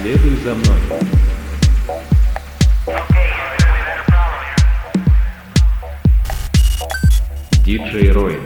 Следуй за мной. Диджей Рой.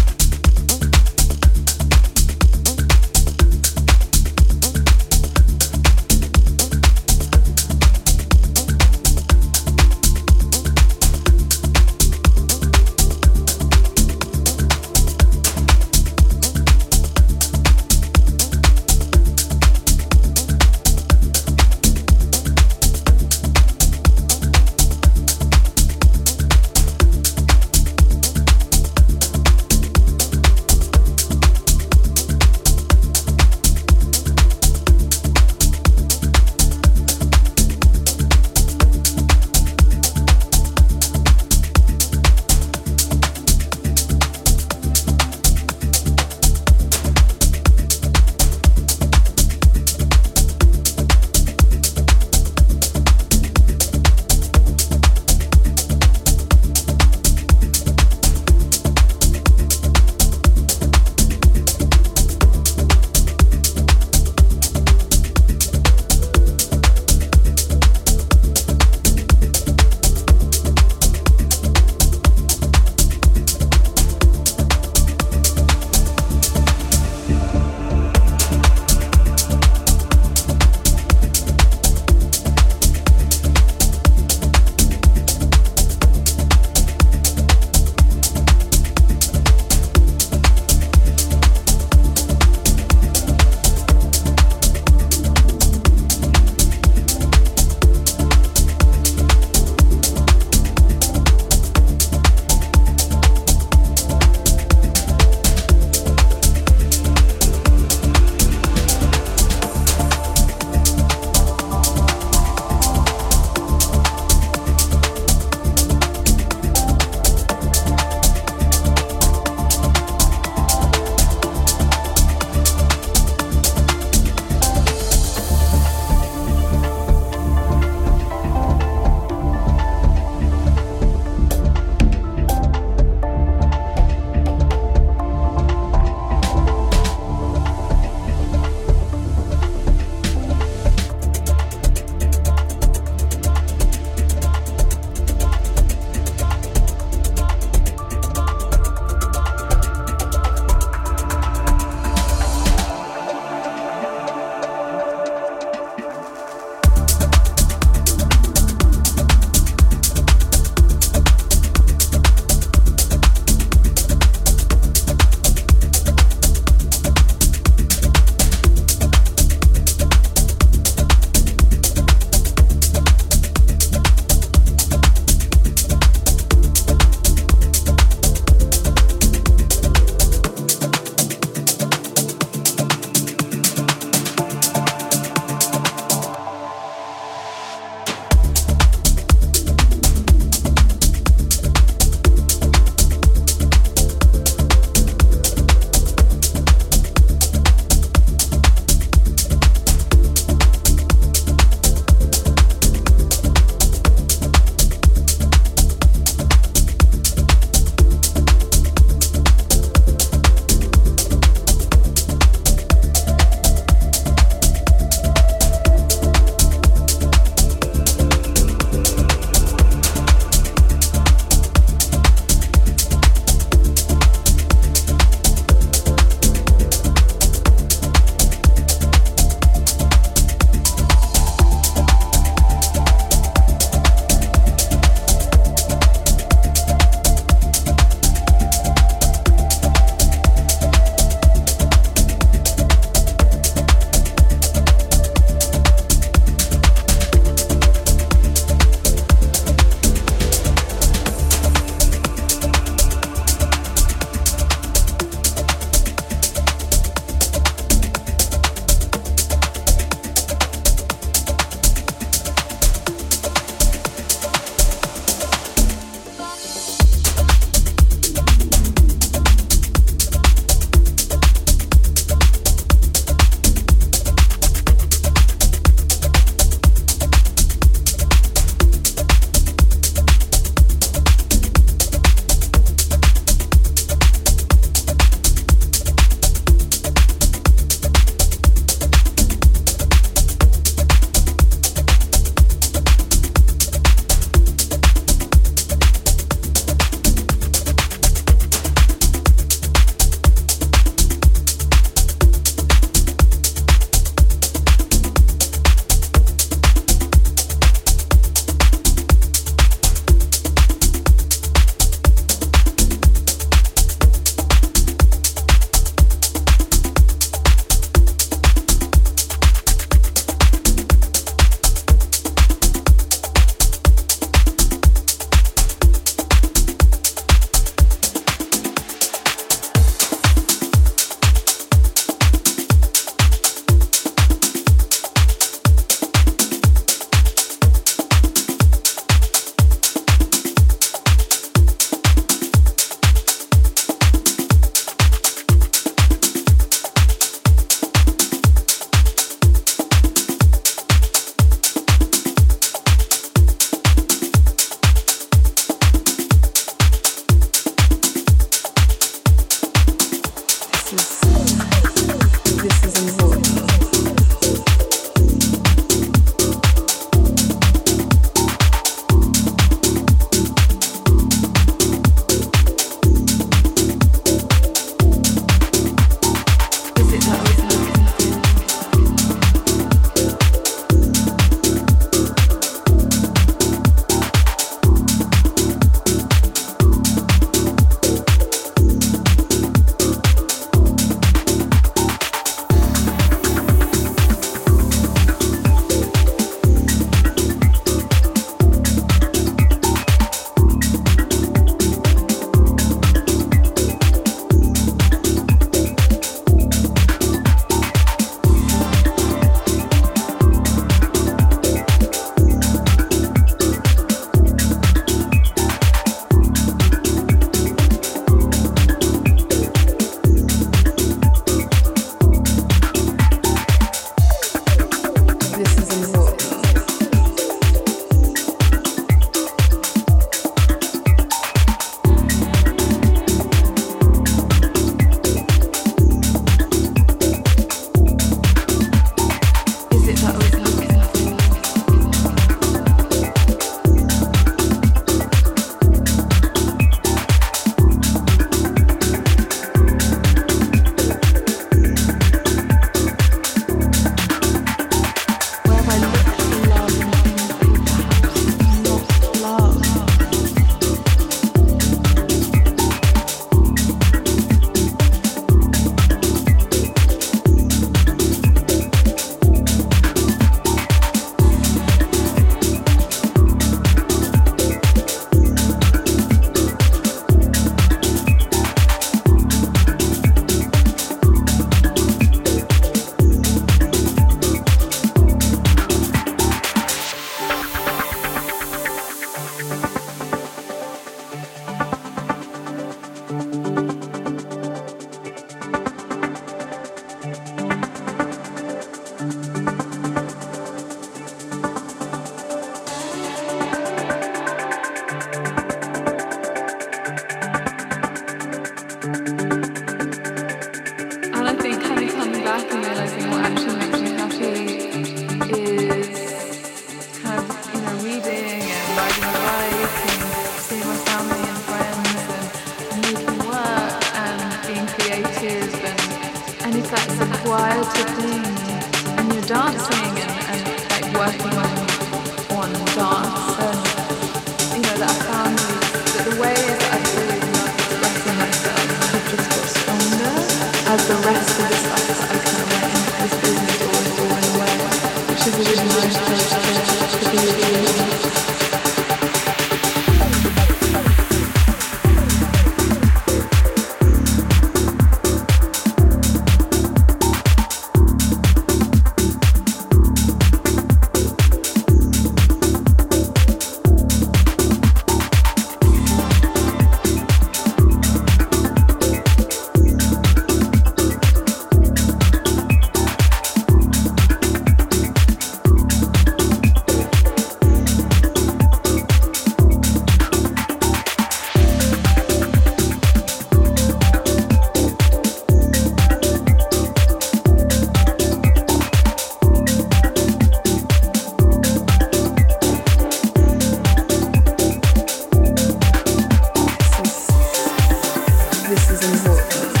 this is important.